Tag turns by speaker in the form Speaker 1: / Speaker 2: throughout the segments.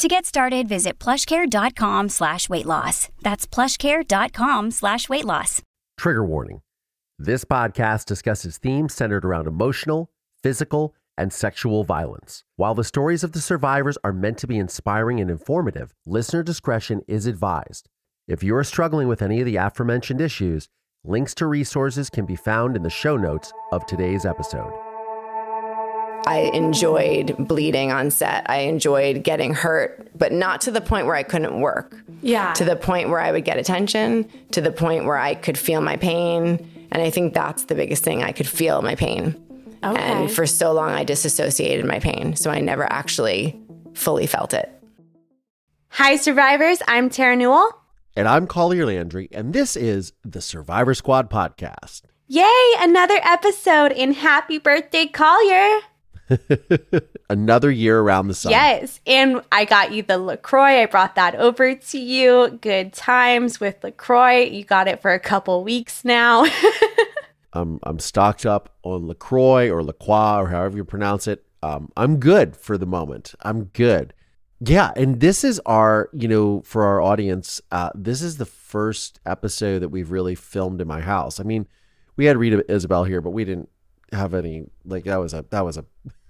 Speaker 1: To get started, visit plushcare.com slash weight loss. That's plushcare.com slash weight loss.
Speaker 2: Trigger warning. This podcast discusses themes centered around emotional, physical, and sexual violence. While the stories of the survivors are meant to be inspiring and informative, listener discretion is advised. If you are struggling with any of the aforementioned issues, links to resources can be found in the show notes of today's episode.
Speaker 3: I enjoyed bleeding on set. I enjoyed getting hurt, but not to the point where I couldn't work.
Speaker 4: Yeah.
Speaker 3: To the point where I would get attention, to the point where I could feel my pain. And I think that's the biggest thing. I could feel my pain.
Speaker 4: Okay.
Speaker 3: And for so long, I disassociated my pain. So I never actually fully felt it.
Speaker 4: Hi, survivors. I'm Tara Newell.
Speaker 2: And I'm Collier Landry, and this is the Survivor Squad podcast.
Speaker 4: Yay, another episode in happy birthday, Collier.
Speaker 2: Another year around the sun.
Speaker 4: Yes. And I got you the LaCroix. I brought that over to you. Good times with LaCroix. You got it for a couple weeks now.
Speaker 2: I'm I'm stocked up on LaCroix or LaCroix or however you pronounce it. Um, I'm good for the moment. I'm good. Yeah, and this is our, you know, for our audience, uh, this is the first episode that we've really filmed in my house. I mean, we had Rita Isabel here, but we didn't have any like that was a that was a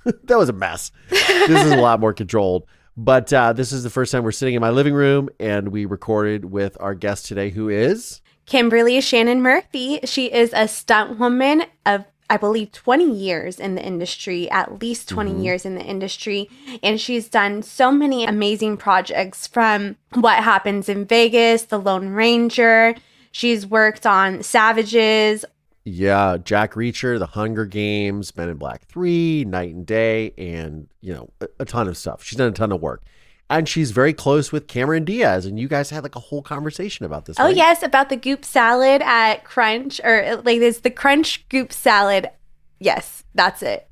Speaker 2: that was a mess. This is a lot more controlled. But uh, this is the first time we're sitting in my living room and we recorded with our guest today, who is
Speaker 4: Kimberly Shannon Murphy. She is a stunt woman of I believe 20 years in the industry, at least 20 years in the industry. And she's done so many amazing projects from What Happens in Vegas, The Lone Ranger. She's worked on Savages.
Speaker 2: Yeah, Jack Reacher, The Hunger Games, Men in Black 3, Night and Day, and, you know, a, a ton of stuff. She's done a ton of work. And she's very close with Cameron Diaz. And you guys had like a whole conversation about this.
Speaker 4: Oh,
Speaker 2: right?
Speaker 4: yes, about the goop salad at Crunch, or like it's the Crunch goop salad. Yes, that's it.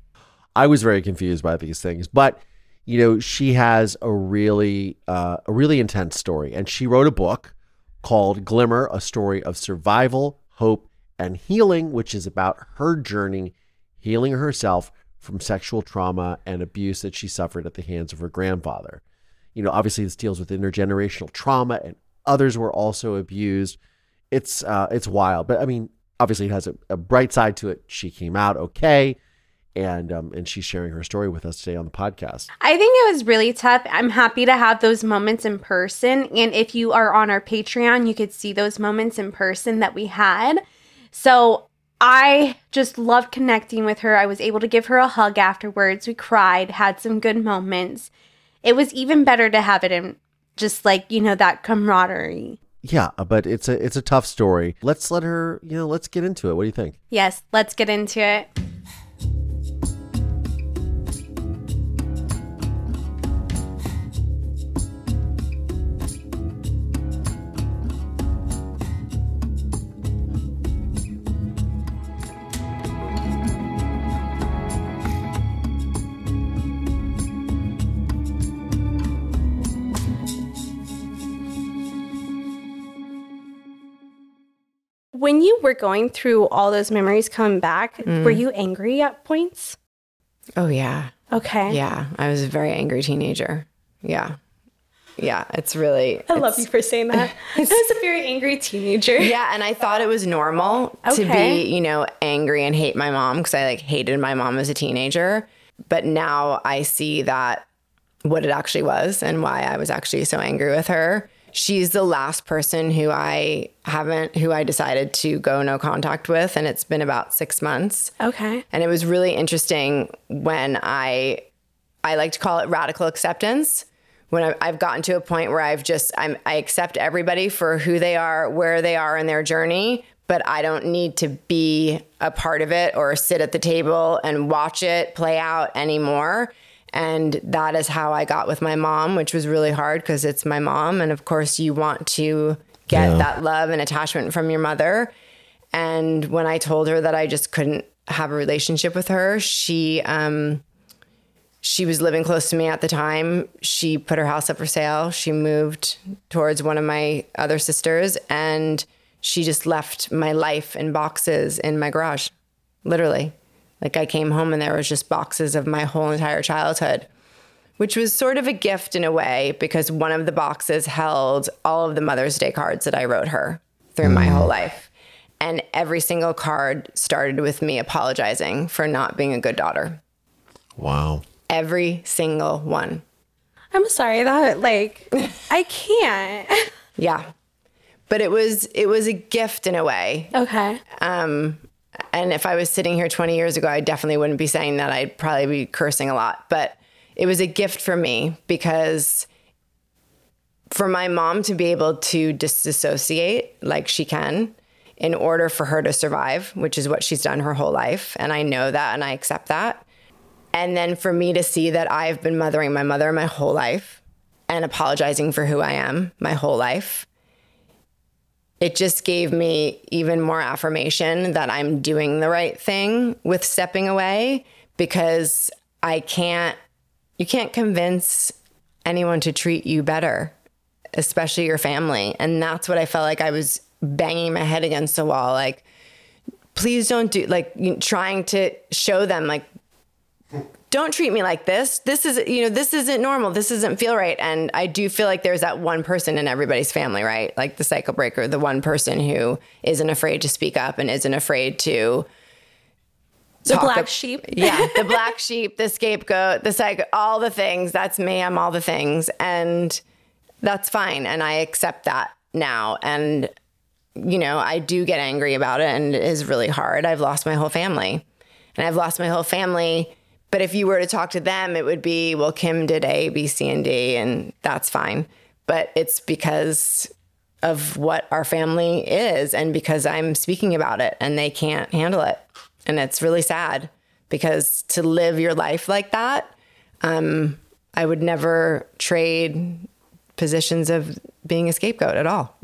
Speaker 2: I was very confused by these things, but you know, she has a really uh, a really intense story, and she wrote a book called "Glimmer: A Story of Survival, Hope, and Healing," which is about her journey healing herself from sexual trauma and abuse that she suffered at the hands of her grandfather. You know, obviously this deals with intergenerational trauma, and others were also abused. It's uh, it's wild, but I mean, obviously it has a, a bright side to it. She came out okay and um, and she's sharing her story with us today on the podcast.
Speaker 4: I think it was really tough. I'm happy to have those moments in person. And if you are on our Patreon, you could see those moments in person that we had. So I just loved connecting with her. I was able to give her a hug afterwards. We cried, had some good moments. It was even better to have it in just like, you know, that camaraderie.
Speaker 2: Yeah, uh, but it's a it's a tough story. Let's let her, you know, let's get into it. What do you think?
Speaker 4: Yes, let's get into it. When you were going through all those memories coming back, were you angry at points?
Speaker 3: Oh, yeah.
Speaker 4: Okay.
Speaker 3: Yeah. I was a very angry teenager. Yeah. Yeah. It's really.
Speaker 4: I love you for saying that. I was a very angry teenager.
Speaker 3: Yeah, and I thought it was normal to be, you know, angry and hate my mom because I like hated my mom as a teenager. But now I see that what it actually was and why I was actually so angry with her. She's the last person who I haven't, who I decided to go no contact with, and it's been about six months.
Speaker 4: Okay.
Speaker 3: And it was really interesting when I, I like to call it radical acceptance. When I- I've gotten to a point where I've just, I'm, I accept everybody for who they are, where they are in their journey, but I don't need to be a part of it or sit at the table and watch it play out anymore. And that is how I got with my mom, which was really hard because it's my mom. And of course, you want to get
Speaker 2: Yeah.
Speaker 3: that love and attachment from your mother. And when I told her that I just couldn't have a relationship with her, she um, she was living close to me at the time. She put her house up for sale. She moved towards one of my other sisters and she just left my life in boxes in my garage. Literally. Like I came home and there was just boxes of my whole entire childhood, which was sort of a gift in a way because one of the boxes held all of the Mother's Day cards that I wrote her through my whole life. And every single card started with me apologizing for not being a good daughter.
Speaker 2: Wow.
Speaker 3: Every single one.
Speaker 4: I'm sorry that like I can't.
Speaker 3: Yeah. But it was it was a gift in a way.
Speaker 4: Okay.
Speaker 3: Um and if I was sitting here 20 years ago, I definitely wouldn't be saying that. I'd probably be cursing a lot. But it was a gift for me because for my mom to be able to disassociate like she can in order for her to survive, which is what she's done her whole life. And I know that and I accept that. And then for me to see that I've been mothering my mother my whole life and apologizing for who I am my whole life, it just gave me even more affirmation that I'm doing the right thing with stepping away because I can't, you can't convince anyone to treat you better, especially your family. And that's what I felt like I was banging my head against the wall. Like, please don't do, like, trying to show them, like, don't treat me like this. This is, you know, this isn't normal. This doesn't feel right. And I do feel like there's that one person in everybody's family, right? Like the cycle breaker, the one person who isn't afraid to speak up and isn't afraid to
Speaker 4: The black
Speaker 3: ab-
Speaker 4: sheep.
Speaker 3: yeah, the black sheep, the scapegoat, the psycho, all the things. That's me. I'm all the things. And that's fine. And I accept that now. And, you know, I do get angry about it and it is really hard. I've lost my whole family and I've lost my whole family. But if you were to talk to them, it would be, well, Kim did A, B, C, and D, and that's fine. But it's because of what our family is and because I'm speaking about it and they can't handle it. And it's really sad because to live your life like that, um, I would never trade positions of being a scapegoat at all.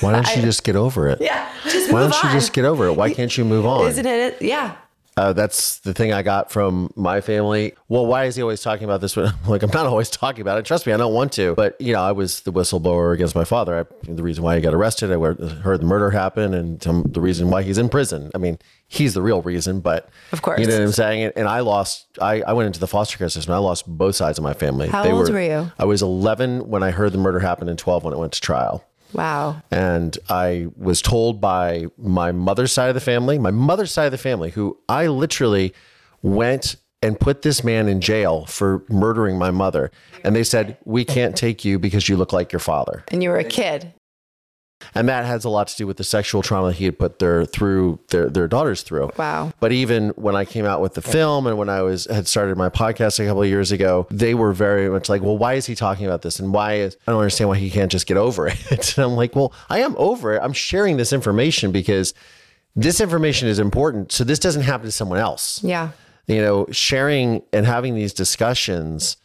Speaker 2: Why don't you just get over it?
Speaker 3: yeah.
Speaker 2: Why don't you
Speaker 3: on.
Speaker 2: just get over it? Why can't you move on?
Speaker 3: Isn't it? Yeah.
Speaker 2: Uh, that's the thing I got from my family. Well, why is he always talking about this? When like I'm not always talking about it. Trust me, I don't want to. But you know, I was the whistleblower against my father. I, the reason why he got arrested, I heard the murder happen, and the reason why he's in prison. I mean, he's the real reason. But
Speaker 3: Of course.
Speaker 2: you know what I'm saying. And I lost. I, I went into the foster care system. I lost both sides of my family.
Speaker 3: How old were you?
Speaker 2: I was 11 when I heard the murder happen, and 12 when it went to trial.
Speaker 3: Wow.
Speaker 2: And I was told by my mother's side of the family, my mother's side of the family, who I literally went and put this man in jail for murdering my mother. And they said, We can't take you because you look like your father.
Speaker 3: And you were a kid.
Speaker 2: And that has a lot to do with the sexual trauma he had put their through their, their daughters through.
Speaker 3: Wow.
Speaker 2: But even when I came out with the film and when I was had started my podcast a couple of years ago, they were very much like, "Well, why is he talking about this? And why is I don't understand why he can't just get over it." and I'm like, "Well, I am over it. I'm sharing this information because this information is important. So this doesn't happen to someone else."
Speaker 3: Yeah.
Speaker 2: You know, sharing and having these discussions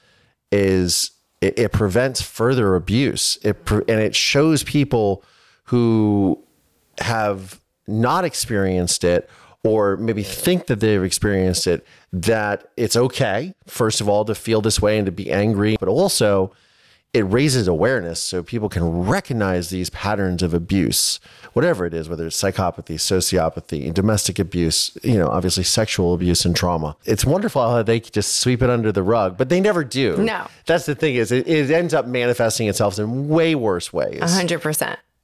Speaker 2: is it, it prevents further abuse. It pre- and it shows people who have not experienced it or maybe think that they've experienced it that it's okay first of all to feel this way and to be angry but also it raises awareness so people can recognize these patterns of abuse whatever it is whether it's psychopathy sociopathy domestic abuse you know obviously sexual abuse and trauma. It's wonderful how they just sweep it under the rug but they never do.
Speaker 3: No.
Speaker 2: that's the thing is it, it ends up manifesting itself in way worse ways.
Speaker 3: A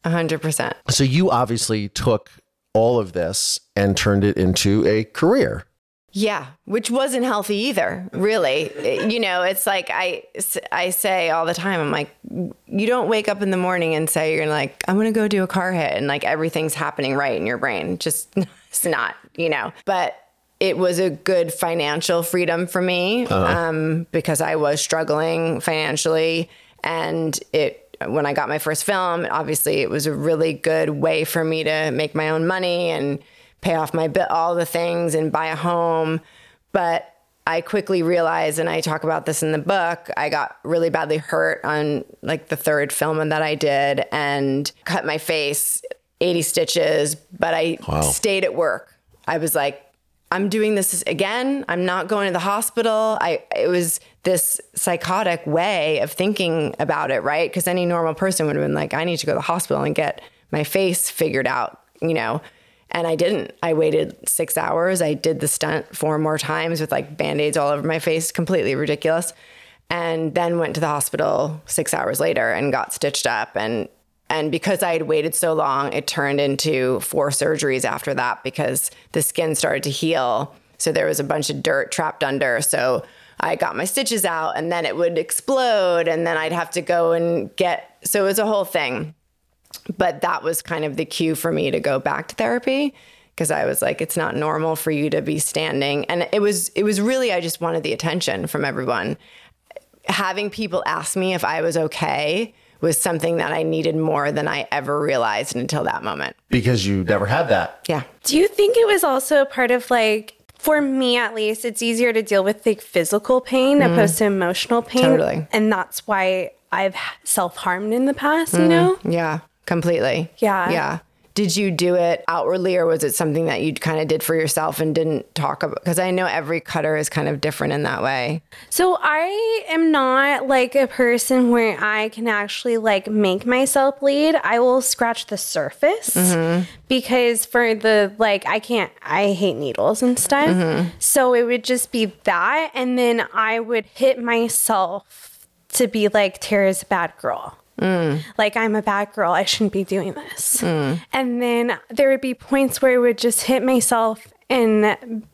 Speaker 3: hundred percent. A hundred percent.
Speaker 2: so you obviously took all of this and turned it into a career.
Speaker 3: Yeah, which wasn't healthy either, really. You know, it's like I, I say all the time, I'm like, you don't wake up in the morning and say, you're like, I'm going to go do a car hit and like everything's happening right in your brain. Just, it's not, you know. But it was a good financial freedom for me um, because I was struggling financially. And it, when I got my first film, obviously it was a really good way for me to make my own money and pay off my bill, all the things and buy a home. But I quickly realized, and I talk about this in the book, I got really badly hurt on like the third film that I did and cut my face 80 stitches, but I
Speaker 2: Wow.
Speaker 3: stayed at work. I was like, I'm doing this again. I'm not going to the hospital. I it was this psychotic way of thinking about it, right? Because any normal person would have been like, I need to go to the hospital and get my face figured out, you know. And I didn't. I waited six hours. I did the stunt four more times with like band-aids all over my face, completely ridiculous. And then went to the hospital six hours later and got stitched up. And and because I had waited so long, it turned into four surgeries after that because the skin started to heal. So there was a bunch of dirt trapped under. So I got my stitches out and then it would explode and then I'd have to go and get so it was a whole thing. But that was kind of the cue for me to go back to therapy because I was like it's not normal for you to be standing and it was it was really I just wanted the attention from everyone having people ask me if I was okay was something that I needed more than I ever realized until that moment.
Speaker 2: Because you never had that.
Speaker 3: Yeah.
Speaker 4: Do you think it was also a part of like, for me at least, it's easier to deal with like physical pain mm-hmm. opposed to emotional pain.
Speaker 3: Totally.
Speaker 4: And that's why I've self harmed in the past, you mm, know?
Speaker 3: Yeah. Completely.
Speaker 4: Yeah.
Speaker 3: Yeah. Did you do it outwardly or was it something that you kind of did for yourself and didn't talk about? Because I know every cutter is kind of different in that way.
Speaker 4: So I am not like a person where I can actually like make myself bleed. I will scratch the surface mm-hmm. because for the like I can't I hate needles and stuff. Mm-hmm. So it would just be that and then I would hit myself to be like Tara's a bad girl. Mm. Like I'm a bad girl. I shouldn't be doing this. Mm. And then there would be points where I would just hit myself and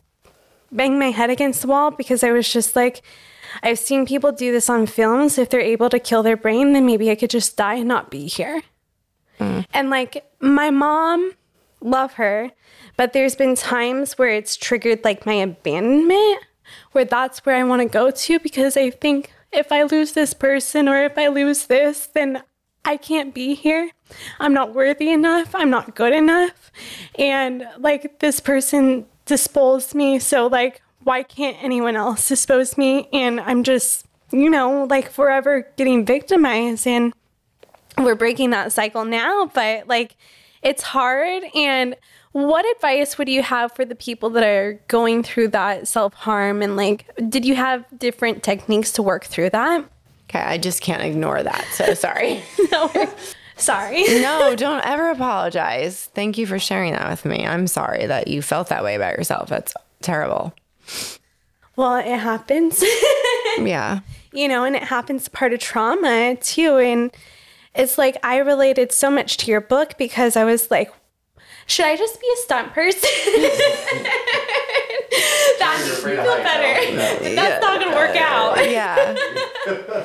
Speaker 4: bang my head against the wall because I was just like, I've seen people do this on films. If they're able to kill their brain, then maybe I could just die and not be here. Mm. And like my mom, love her, but there's been times where it's triggered like my abandonment, where that's where I want to go to because I think if I lose this person or if I lose this, then I can't be here. I'm not worthy enough. I'm not good enough. And like this person disposed me. So, like, why can't anyone else dispose me? And I'm just, you know, like forever getting victimized. And we're breaking that cycle now, but like it's hard. And what advice would you have for the people that are going through that self harm? And like, did you have different techniques to work through that?
Speaker 3: Okay. I just can't ignore that. So sorry.
Speaker 4: No, sorry.
Speaker 3: no, don't ever apologize. Thank you for sharing that with me. I'm sorry that you felt that way about yourself. That's terrible.
Speaker 4: Well, it happens,
Speaker 3: Yeah.
Speaker 4: you know, and it happens part of trauma too. And it's like I related so much to your book because I was like, should I just be a stunt person? that makes me feel better. That's not gonna work out.
Speaker 3: Yeah.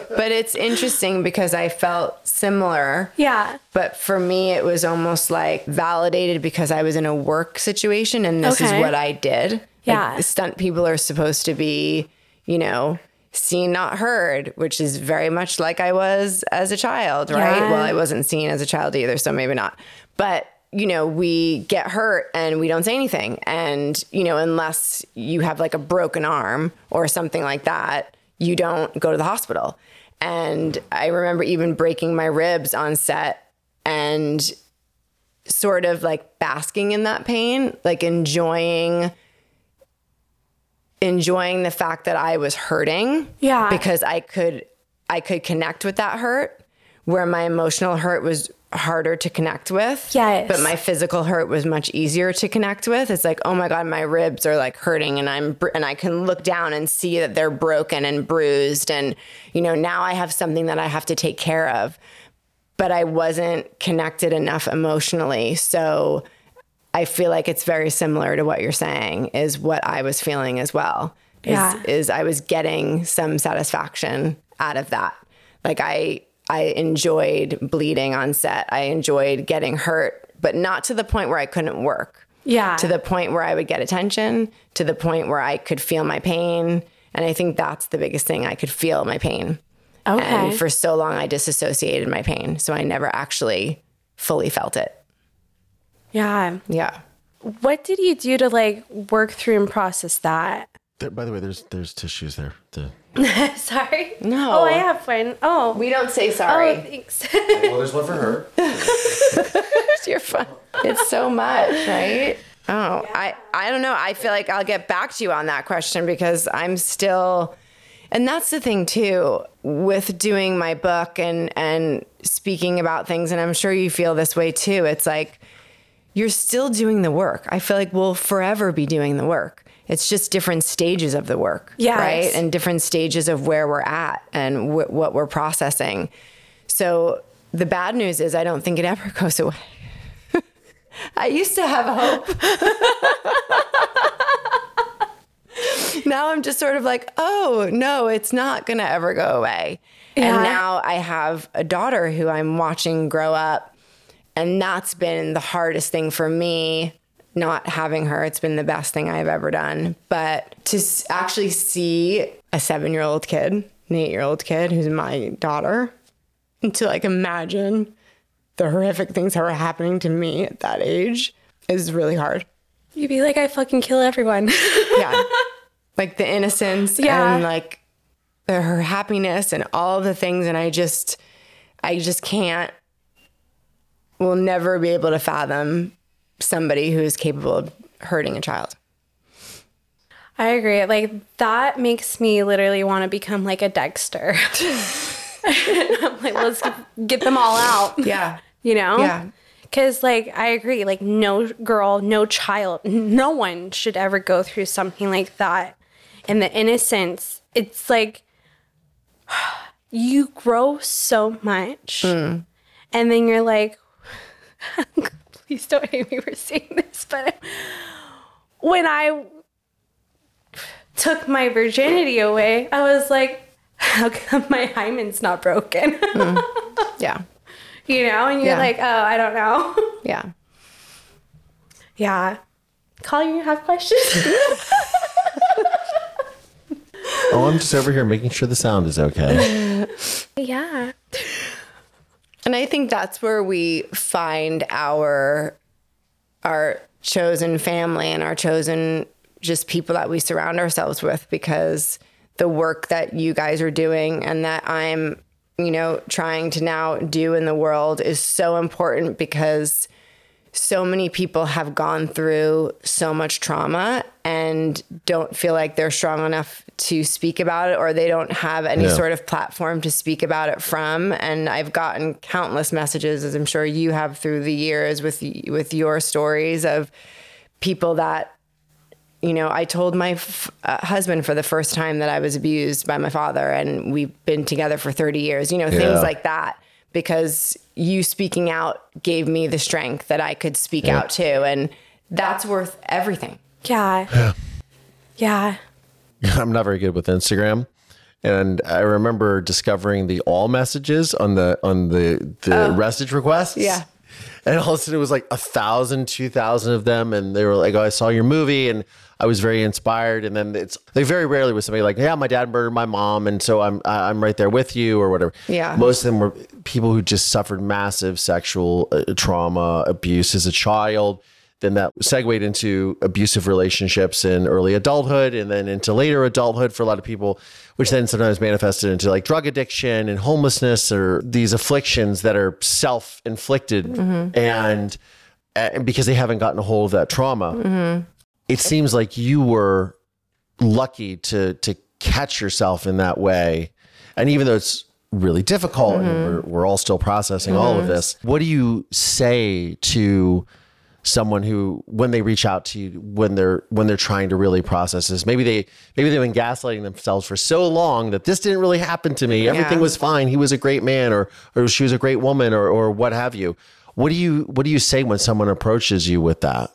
Speaker 3: but it's interesting because I felt similar.
Speaker 4: Yeah.
Speaker 3: But for me, it was almost like validated because I was in a work situation and this
Speaker 4: Okay.
Speaker 3: is what I did.
Speaker 4: Yeah.
Speaker 3: Like, stunt people are supposed to be, you know, seen, not heard, which is very much like I was as a child, right?
Speaker 4: Yeah.
Speaker 3: Well, I wasn't seen as a child either, so maybe not. But, you know, we get hurt and we don't say anything. And, you know, unless you have like a broken arm or something like that, you don't go to the hospital. And I remember even breaking my ribs on set and sort of like basking in that pain, like enjoying enjoying the fact that I was hurting.
Speaker 4: Yeah.
Speaker 3: Because I could I could connect with that hurt where my emotional hurt was harder to connect with.
Speaker 4: Yes.
Speaker 3: But my physical hurt was much easier to connect with. It's like, "Oh my god, my ribs are like hurting and I'm br- and I can look down and see that they're broken and bruised and you know, now I have something that I have to take care of." But I wasn't connected enough emotionally. So I feel like it's very similar to what you're saying is what I was feeling as well. Is,
Speaker 4: Yeah.
Speaker 3: is I was getting some satisfaction out of that. Like I I enjoyed bleeding on set. I enjoyed getting hurt, but not to the point where I couldn't work.
Speaker 4: Yeah.
Speaker 3: To the point where I would get attention, to the point where I could feel my pain. And I think that's the biggest thing. I could feel my pain.
Speaker 4: Okay.
Speaker 3: And for so long I disassociated my pain. So I never actually fully felt it.
Speaker 4: yeah.
Speaker 3: Yeah.
Speaker 4: What did you do to like work through and process that?
Speaker 2: There, by the way, there's there's tissues there. The,
Speaker 4: Sorry.
Speaker 3: No.
Speaker 4: Oh, I have one. Oh.
Speaker 3: We don't say
Speaker 4: oh,
Speaker 3: sorry.
Speaker 4: thanks.
Speaker 2: well, there's one for her.
Speaker 3: You're fun. It's so much, right? Oh, I I don't know. I feel like I'll get back to you on that question because I'm still and that's the thing too with doing my book and and speaking about things and I'm sure you feel this way too. It's like you're still doing the work. I feel like we'll forever be doing the work. It's just different stages of the work,
Speaker 4: Yes.
Speaker 3: right? And different stages of where we're at and wh- what we're processing. So the bad news is I don't think it ever goes away. I used to have hope. now I'm just sort of like, oh, no, it's not going to ever go away.
Speaker 4: Yeah.
Speaker 3: And now I have a daughter who I'm watching grow up. And that's been the hardest thing for me, not having her. It's been the best thing I've ever done. But to s- actually see a seven year old kid, an eight year old kid who's my daughter, and to like imagine the horrific things that were happening to me at that age is really hard.
Speaker 4: You'd be like, I fucking kill everyone.
Speaker 3: Yeah. like the innocence
Speaker 4: Yeah.
Speaker 3: and like the, her happiness and all the things. And I just, I just can't, will never be able to fathom somebody who is capable of hurting a child.
Speaker 4: I agree. Like that makes me literally want to become like a Dexter. I'm like, let's get them all out.
Speaker 3: Yeah.
Speaker 4: You know?
Speaker 3: Yeah.
Speaker 4: Cause like I agree, like no girl, no child, no one should ever go through something like that. And the innocence, it's like you grow so much. Mm. And then you're like, please don't hate me for saying this, but when I took my virginity away, I was like, how come my hymen's not broken? Hmm.
Speaker 3: Yeah.
Speaker 4: you know, and you're
Speaker 3: Yeah.
Speaker 4: like, oh, I don't know.
Speaker 3: Yeah.
Speaker 4: yeah. Call you have questions?
Speaker 2: Oh, I'm just over here making sure the sound is okay.
Speaker 4: yeah.
Speaker 3: And I think that's where we find our our chosen family and our chosen just people that we surround ourselves with because the work that you guys are doing and that I'm, you know, trying to now do in the world is so important because so many people have gone through so much trauma and don't feel like they're strong enough to speak about it or they don't have any
Speaker 2: Yeah.
Speaker 3: sort of platform to speak about it from and I've gotten countless messages as I'm sure you have through the years with with your stories of people that you know I told my f- uh, husband for the first time that I was abused by my father and we've been together for 30 years you know
Speaker 2: Yeah.
Speaker 3: things like that because you speaking out gave me the strength that I could speak out to and that's worth everything
Speaker 4: Yeah. Yeah.
Speaker 2: I'm not very good with Instagram. And I remember discovering the all messages on the on the the oh. message requests.
Speaker 3: Yeah.
Speaker 2: And all of a sudden it was like a thousand, two thousand of them. And they were like, Oh, I saw your movie and I was very inspired. And then it's like very rarely was somebody like, Yeah, my dad murdered my mom, and so I'm I'm right there with you or whatever.
Speaker 3: Yeah.
Speaker 2: Most of them were people who just suffered massive sexual uh, trauma, abuse as a child. Then that segued into abusive relationships in early adulthood and then into later adulthood for a lot of people, which then sometimes manifested into like drug addiction and homelessness or these afflictions that are self inflicted mm-hmm. and, and because they haven't gotten a hold of that trauma. Mm-hmm. It seems like you were lucky to to catch yourself in that way. And even though it's really difficult and mm-hmm. we're, we're all still processing all of this, what do you say to someone who when they reach out to you when they're when they're trying to really process this maybe they maybe they've been gaslighting themselves for so long that this didn't really happen to me everything
Speaker 3: Yeah.
Speaker 2: was fine he was a great man or or she was a great woman or or what have you what do you what do you say when someone approaches you with that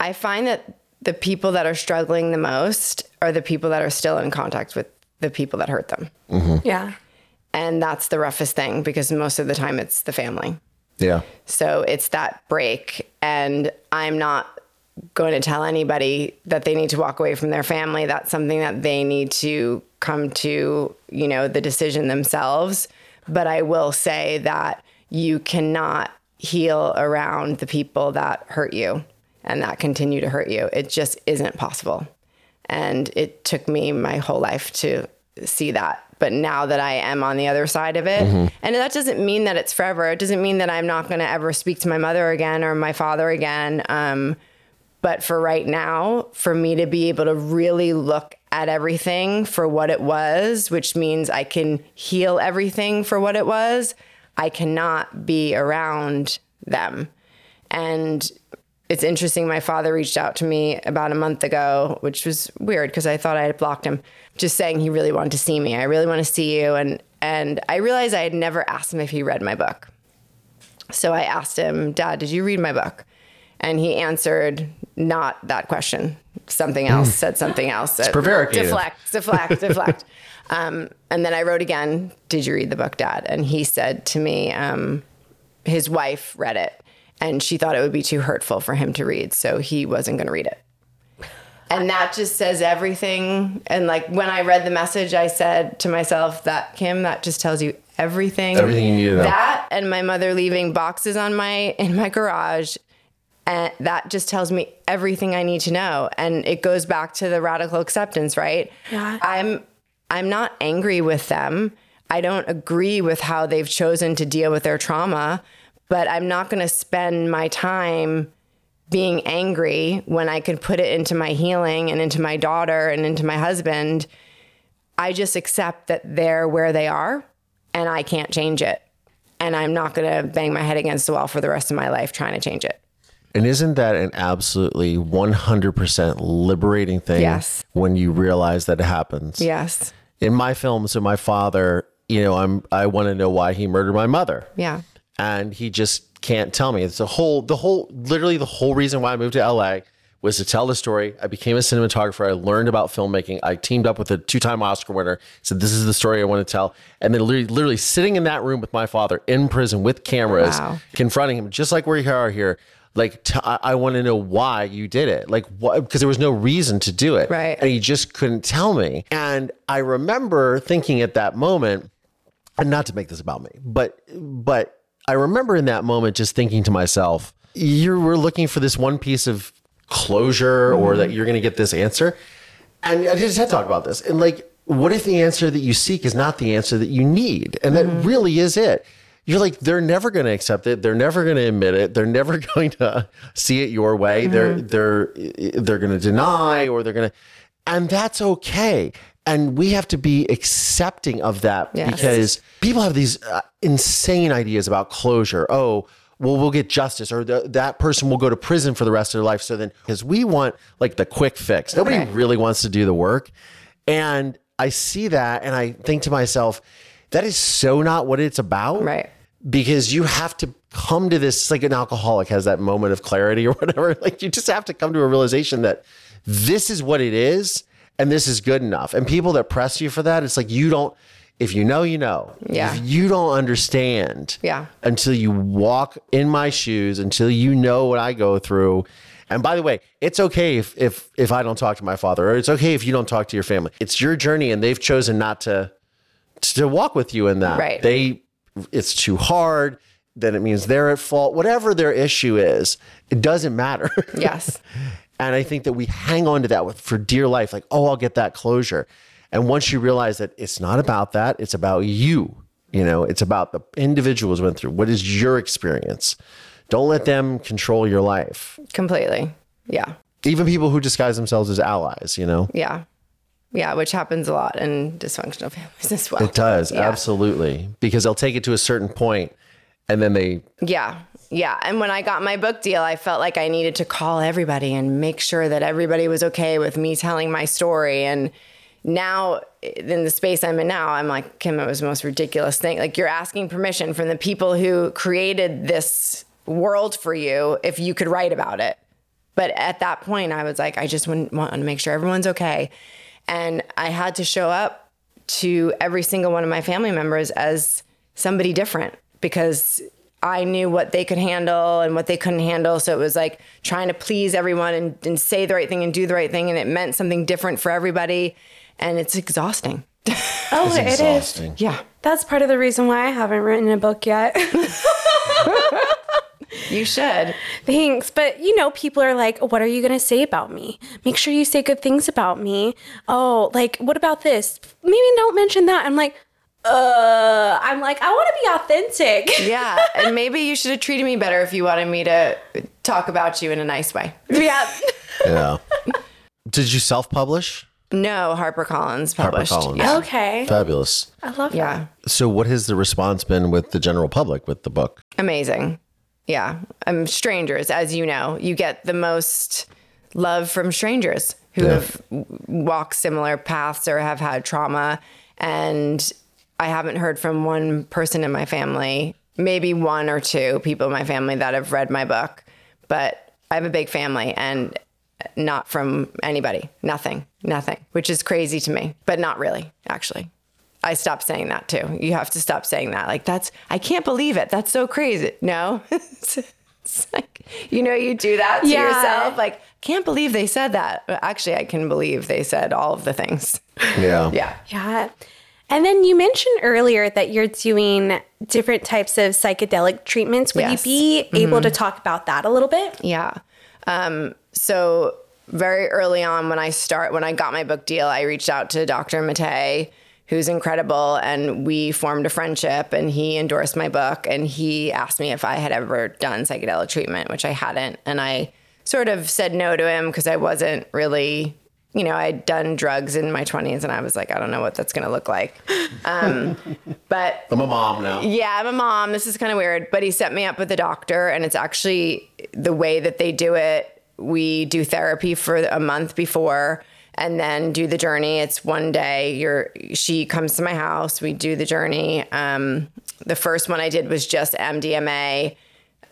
Speaker 3: I find that the people that are struggling the most are the people that are still in contact with the people that hurt them. Mm-hmm.
Speaker 4: Yeah.
Speaker 3: And that's the roughest thing because most of the time it's the family.
Speaker 2: Yeah
Speaker 3: So it's that break. And I'm not going to tell anybody that they need to walk away from their family. That's something that they need to come to, you know, the decision themselves. But I will say that you cannot heal around the people that hurt you and that continue to hurt you. It just isn't possible. And it took me my whole life to see that. But now that I am on the other side of it, and that doesn't mean that it's forever. It doesn't mean that I'm not going to ever speak to my mother again or my father again. Um, but for right now, for me to be able to really look at everything for what it was, which means I can heal everything for what it was, I cannot be around them. And it's interesting. My father reached out to me about a month ago, which was weird because I thought I had blocked him, just saying he really wanted to see me. I really want to see you. And and I realized I had never asked him if he read my book. So I asked him, Dad, did you read my book? And he answered not that question. Something else said something else. It's
Speaker 2: prevaricative.
Speaker 3: Deflect, deflect, deflect. Um, and then I wrote again, Did you read the book, Dad? And he said to me, um, his wife read it and she thought it would be too hurtful for him to read. So he wasn't going to read it. And that just says everything. And like when I read the message, I said to myself that Kim, that just tells you everything.
Speaker 2: Everything you need to know.
Speaker 3: That and my mother leaving boxes on my in my garage. And that just tells me everything I need to know. And it goes back to the radical acceptance, right?
Speaker 4: Yeah.
Speaker 3: I'm I'm not angry with them. I don't agree with how they've chosen to deal with their trauma, but I'm not going to spend my time being angry when I could put it into my healing and into my daughter and into my husband. I just accept that they're where they are and I can't change it. And I'm not going to bang my head against the wall for the rest of my life trying to change it.
Speaker 2: And isn't that an absolutely 100% liberating thing
Speaker 3: Yes.
Speaker 2: when you realize that it happens?
Speaker 3: Yes.
Speaker 2: In my film, so my father, you know, I'm I want to know why he murdered my mother.
Speaker 3: Yeah.
Speaker 2: And he just can't tell me. It's the whole the whole literally the whole reason why I moved to LA was to tell the story. I became a cinematographer. I learned about filmmaking. I teamed up with a two-time Oscar winner. Said this is the story I want to tell. And then literally, literally sitting in that room with my father in prison with cameras,
Speaker 3: Wow.
Speaker 2: confronting him, just like we are here. Like t- I, I want to know why you did it. Like what? Because there was no reason to do it.
Speaker 3: Right.
Speaker 2: And he just couldn't tell me. And I remember thinking at that moment, and not to make this about me, but but I remember in that moment just thinking to myself, you were looking for this one piece of closure or mm-hmm. that you're going to get this answer. And I just had to talk about this. And like, what if the answer that you seek is not the answer that you need? And that mm-hmm. really is it. You're like, they're never going to accept it. They're never going to admit it. They're never going to see it your way. They're mm-hmm. they're they're going to deny or they're going to, and that's okay. And we have to be accepting of that
Speaker 3: Yes.
Speaker 2: because people have these uh, insane ideas about closure. Oh, well, we'll get justice, or the, that person will go to prison for the rest of their life. So then, because we want like the quick fix, nobody
Speaker 3: Okay.
Speaker 2: really wants to do the work. And I see that, and I think to myself, that is so not what it's about,
Speaker 3: Right.
Speaker 2: Because you have to come to this, like an alcoholic has that moment of clarity or whatever. Like you just have to come to a realization that this is what it is, and this is good enough. And people that press you for that, it's like you don't. If you know, you know.
Speaker 3: Yeah.
Speaker 2: If you don't understand,
Speaker 3: Yeah.
Speaker 2: until you walk in my shoes, until you know what I go through. And by the way, it's okay if if if I don't talk to my father, or it's okay if you don't talk to your family. It's your journey, and they've chosen not to to walk with you in that.
Speaker 3: Right.
Speaker 2: They it's too hard. Then it means they're at fault. Whatever their issue is, it doesn't matter.
Speaker 3: Yes.
Speaker 2: And I think that we hang on to that with, for dear life, like, oh, I'll get that closure. And once you realize that it's not about that, it's about you. You know, it's about the individuals went through. What is your experience? Don't let them control your life.
Speaker 3: Completely. Yeah.
Speaker 2: Even people who disguise themselves as allies, you know?
Speaker 3: Yeah. Yeah. Which happens a lot in dysfunctional families as well.
Speaker 2: It does,
Speaker 3: Yeah.
Speaker 2: absolutely. Because they'll take it to a certain point and then they
Speaker 3: Yeah. Yeah. And when I got my book deal, I felt like I needed to call everybody and make sure that everybody was okay with me telling my story. And now, in the space I'm in now, I'm like, Kim, it was the most ridiculous thing. Like, you're asking permission from the people who created this world for you if you could write about it. But at that point, I was like, I just want to make sure everyone's okay. And I had to show up to every single one of my family members as somebody different because I knew what they could handle and what they couldn't handle. So it was like trying to please everyone and, and say the right thing and do the right thing. And it meant something different for everybody. And it's exhausting.
Speaker 4: Oh, it is.
Speaker 2: exhausting.
Speaker 3: yeah.
Speaker 4: That's part of the reason why I haven't written a book yet.
Speaker 3: You should.
Speaker 4: Thanks. But you know, people are like, what are you going to say about me? Make sure you say good things about me. Oh, like, what about this? Maybe don't mention that. I'm like, uh, I'm like, I want to be authentic.
Speaker 3: Yeah. And maybe you should have treated me better if you wanted me to talk about you in a nice way.
Speaker 4: yeah.
Speaker 2: Yeah. Did you self-publish?
Speaker 3: No, HarperCollins published.
Speaker 2: HarperCollins.
Speaker 3: Yeah.
Speaker 4: Okay.
Speaker 2: Fabulous.
Speaker 4: I love that.
Speaker 3: Yeah.
Speaker 2: So, what has the response been with the general public with the book?
Speaker 3: Amazing. Yeah. Um, strangers, as you know, you get the most love from strangers who
Speaker 2: Yeah.
Speaker 3: have walked similar paths or have had trauma. And I haven't heard from one person in my family, maybe one or two people in my family that have read my book, but I have a big family and not from anybody. Nothing, nothing, which is crazy to me, but not really, actually. I stopped saying that too. You have to stop saying that. Like, that's, I can't believe it. That's so crazy. No. it's, it's like, you know, you do that to
Speaker 4: Yeah.
Speaker 3: yourself. Like, can't believe they said that. But actually, I can believe they said all of the things.
Speaker 2: Yeah.
Speaker 3: Yeah.
Speaker 4: Yeah. And then you mentioned earlier that you're doing different types of psychedelic treatments. Would
Speaker 3: Yes.
Speaker 4: you be able to talk about that a little bit?
Speaker 3: Yeah. Um, so very early on when I start when I got my book deal, I reached out to Dr. Maté, who's incredible, and we formed a friendship and he endorsed my book and he asked me if I had ever done psychedelic treatment, which I hadn't. And I sort of said no to him because I wasn't really you know, I'd done drugs in my 20s and I was like, I don't know what that's going to look like. Um, but
Speaker 2: I'm a mom now.
Speaker 3: yeah, I'm a mom. This is kind of weird, but he set me up with a doctor, and it's actually the way that they do it. We do therapy for a month before, and then do the journey. It's one day. You're she comes to my house. We do the journey. Um, the first one I did was just MDMA.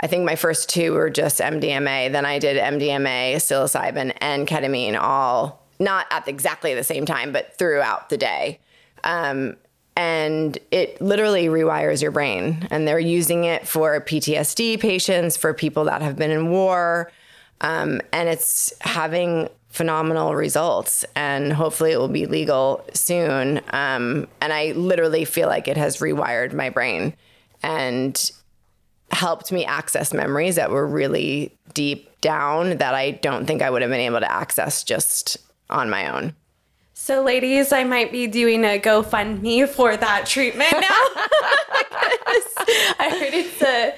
Speaker 3: I think my first two were just MDMA. Then I did MDMA, psilocybin, and ketamine, all not at exactly the same time, but throughout the day. Um, and it literally rewires your brain. And they're using it for PTSD patients, for people that have been in war. Um, and it's having phenomenal results. And hopefully it will be legal soon. Um, and I literally feel like it has rewired my brain and helped me access memories that were really deep down that I don't think I would have been able to access just on my own.
Speaker 4: So, ladies, I might be doing a GoFundMe for that treatment now. I heard it's a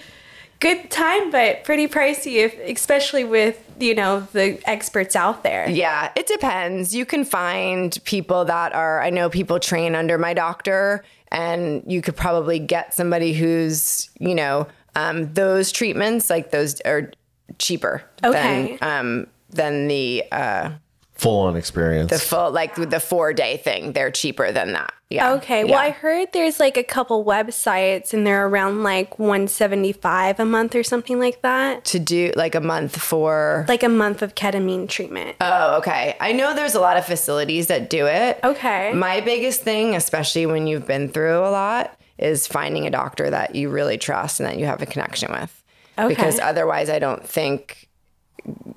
Speaker 4: good time, but pretty pricey, if, especially with you know the experts out there.
Speaker 3: Yeah, it depends. You can find people that are, I know people train under my doctor, and you could probably get somebody who's, you know, um, those treatments, like those are cheaper
Speaker 4: Okay.
Speaker 3: than, um, than the, uh,
Speaker 2: Full on experience.
Speaker 3: the full, like the four day thing. They're cheaper than that. Yeah.
Speaker 4: Okay, well, I heard there's like a couple websites and they're around like 175 a month or something like that.
Speaker 3: to do like a month for
Speaker 4: Like a month of ketamine treatment.
Speaker 3: Oh, okay. I know there's a lot of facilities that do it.
Speaker 4: Okay.
Speaker 3: My biggest thing, especially when you've been through a lot, is finding a doctor that you really trust and that you have a connection with.
Speaker 4: Okay.
Speaker 3: Because otherwise, I don't think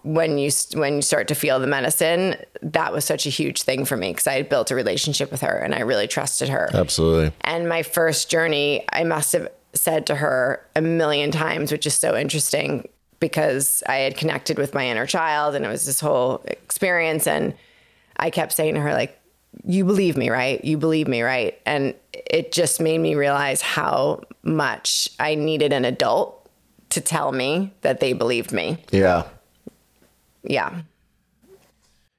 Speaker 3: when you when you start to feel the medicine, that was such a huge thing for me because I had built a relationship with her and I really trusted her.
Speaker 2: Absolutely.
Speaker 3: And my first journey, I must have said to her a million times, which is so interesting because I had connected with my inner child and it was this whole experience. And I kept saying to her, like, you believe me, right? You believe me, right? And it just made me realize how much I needed an adult to tell me that they believed me.
Speaker 2: Yeah.
Speaker 3: Yeah.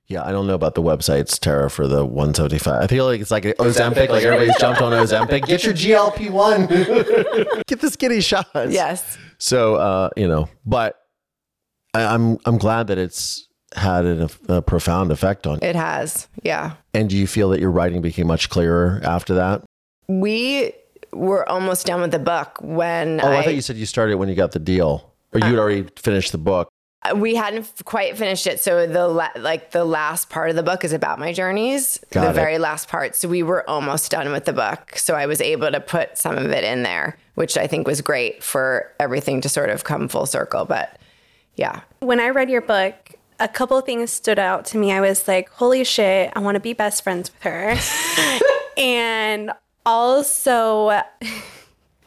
Speaker 2: Yeah, I don't know about the websites, Tara, for the 175. I feel like it's like Ozempic, like everybody's jumped on Ozempic. Get your GLP 1. Get the skinny shots.
Speaker 3: Yes.
Speaker 2: So, uh, you know, but I, I'm I'm glad that it's had an, a profound effect on you.
Speaker 3: It has. Yeah.
Speaker 2: And do you feel that your writing became much clearer after that?
Speaker 3: We were almost done with the book when
Speaker 2: Oh, I, thought you said you started when you got the deal, or you'd already finished the book.
Speaker 3: Uh, we hadn't f- quite finished it so the la- like the last part of the book is about my journeys
Speaker 2: Got
Speaker 3: the
Speaker 2: it.
Speaker 3: very last part so we were almost done with the book so i was able to put some of it in there which i think was great for everything to sort of come full circle but yeah
Speaker 4: When I read your book, a couple of things stood out to me. I was like, holy shit, I want to be best friends with her. and also,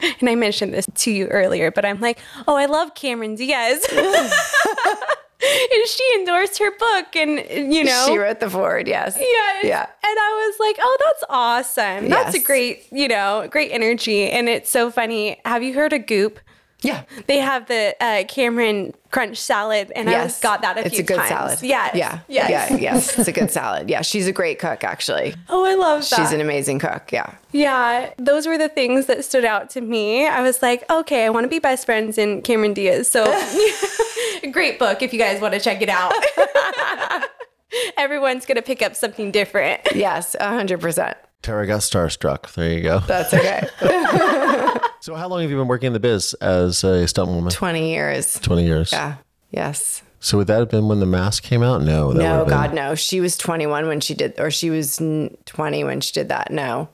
Speaker 4: and I mentioned this to you earlier, but I'm like, oh, I love Cameron Diaz. and she endorsed her book and you know
Speaker 3: She wrote the foreword, yes.
Speaker 4: Yes.
Speaker 3: Yeah.
Speaker 4: And I was like, oh, that's awesome. That's a great, you know, great energy. And it's so funny. Have you heard of Goop?
Speaker 3: Yeah.
Speaker 4: They have the uh, Cameron crunch salad, and I
Speaker 3: Yes.
Speaker 4: got that a
Speaker 3: it's
Speaker 4: few times.
Speaker 3: It's a good
Speaker 4: times.
Speaker 3: salad.
Speaker 4: Yes.
Speaker 3: Yeah.
Speaker 4: Yes.
Speaker 3: Yeah. Yes. It's a good salad. Yeah. She's a great cook, actually.
Speaker 4: Oh, I love that.
Speaker 3: She's an amazing cook. Yeah.
Speaker 4: yeah, those were the things that stood out to me. I was like, okay, I want to be best friends in Cameron Diaz. So, great book if you guys want to check it out. Everyone's going to pick up something different.
Speaker 3: Yes. A hundred percent.
Speaker 2: Tara got starstruck. There you go.
Speaker 3: That's okay.
Speaker 2: So, how long have you been working in the biz as a stunt woman?
Speaker 3: 20 years.
Speaker 2: 20 years.
Speaker 3: Yeah. Yes.
Speaker 2: So, would that have been when the mask came out? No. That would
Speaker 3: No,
Speaker 2: have been-
Speaker 3: God, no. She was 21 when she did, or she was 20 when she did that. No.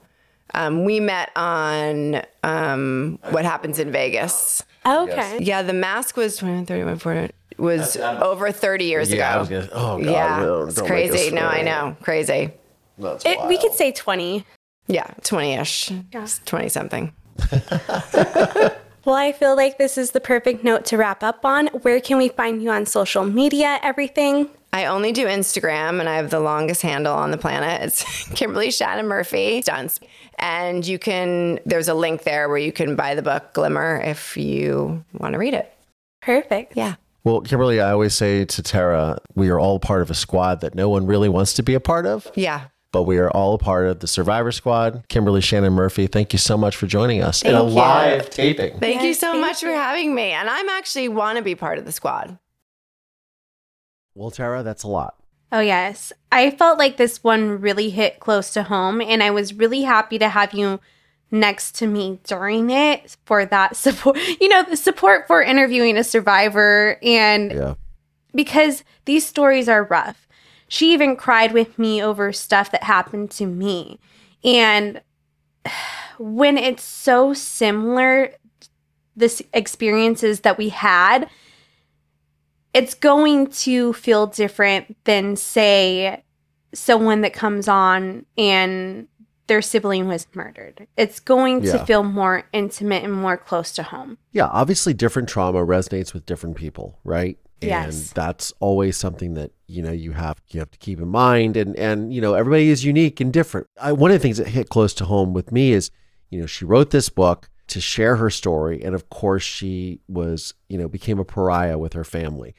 Speaker 3: Um, we met on um, What Happens in Vegas.
Speaker 4: Okay.
Speaker 3: Yeah, the mask was 21, 31, 40, was over 30 years
Speaker 2: Yeah, I
Speaker 3: ago.
Speaker 2: was gonna. Oh God,
Speaker 3: yeah,
Speaker 2: no,
Speaker 3: it's
Speaker 2: don't make us
Speaker 3: crazy. No, I know, crazy.
Speaker 2: That's
Speaker 4: It, we could say 20.
Speaker 3: Yeah, 20-ish,
Speaker 4: Yeah.
Speaker 3: 20 something.
Speaker 4: Well, I feel like this is the perfect note to wrap up on. Where can we find you on social media, everything?
Speaker 3: I only do Instagram and I have the longest handle on the planet. It's Kimberly Shannon Murphy Stunts. And you can, there's a link there where you can buy the book Glimmer if you want to read it.
Speaker 4: Perfect.
Speaker 3: Yeah.
Speaker 2: Well, Kimberly, I always say to Tara, we are all part of a squad that no one really wants to be a part of,
Speaker 3: Yeah.
Speaker 2: But we are all a part of the Survivor Squad. Kimberly Shannon Murphy, thank you so much for joining us in a
Speaker 3: you.
Speaker 2: live taping.
Speaker 3: Thank you so
Speaker 4: thank
Speaker 3: much for having me. And I'm actually want to be part of the squad.
Speaker 2: Well, Tara, that's a lot.
Speaker 4: Oh, yes. I felt like this one really hit close to home, and I was really happy to have you next to me during it for that support. You know, the support for interviewing a survivor, and
Speaker 2: Yeah.
Speaker 4: because these stories are rough. She even cried with me over stuff that happened to me. And when it's so similar, this experiences that we had, it's going to feel different than, say, someone that comes on and their sibling was murdered. It's going to feel more intimate and more close to home.
Speaker 2: Yeah, obviously different trauma resonates with different people, right? And
Speaker 4: Yes.
Speaker 2: that's always something that, you know, you have you have to keep in mind and and you know, everybody is unique and different. I, one of the things that hit close to home with me is, you know, she wrote this book to share her story and of course she was, you know, became a pariah with her family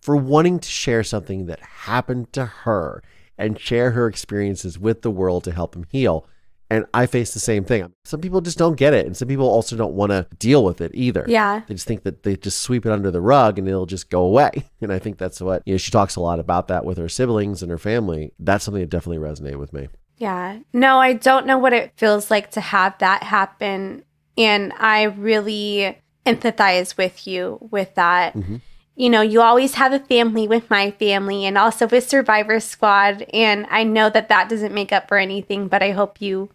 Speaker 2: for wanting to share something that happened to her and share her experiences with the world to help them heal. And I face the same thing. Some people just don't get it. And some people also don't want to deal with it either.
Speaker 4: Yeah.
Speaker 2: They just think that they just sweep it under the rug and it'll just go away. And I think that's what, you know, she talks a lot about that with her siblings and her family. That's something that definitely resonated with me.
Speaker 4: Yeah. No, I don't know what it feels like to have that happen. And I really empathize with you with that. Mm-hmm. You know, you always have a family with my family and also with Survivor Squad. And I know that that doesn't make up for anything, but I hope you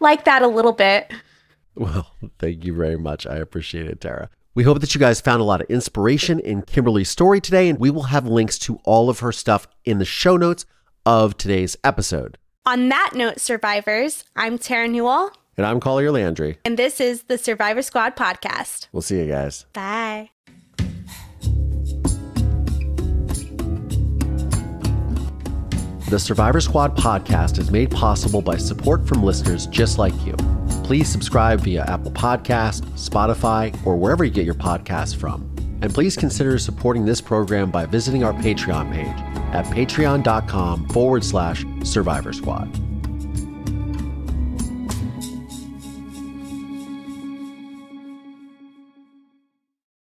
Speaker 4: like that a little bit.
Speaker 2: Well, thank you very much. I appreciate it, Tara. We hope that you guys found a lot of inspiration in Kimberly's story today, and we will have links to all of her stuff in the show notes of today's episode.
Speaker 4: On that note, survivors, I'm Tara Newell,
Speaker 2: And I'm Collier Landry.
Speaker 4: and this is the Survivor Squad podcast.
Speaker 2: We'll see you guys.
Speaker 4: Bye.
Speaker 2: The Survivor Squad podcast is made possible by support from listeners just like you. Please subscribe via Apple Podcast, Spotify, or wherever you get your podcasts from. And please consider supporting this program by visiting our Patreon page at patreon.com forward slash survivor squad.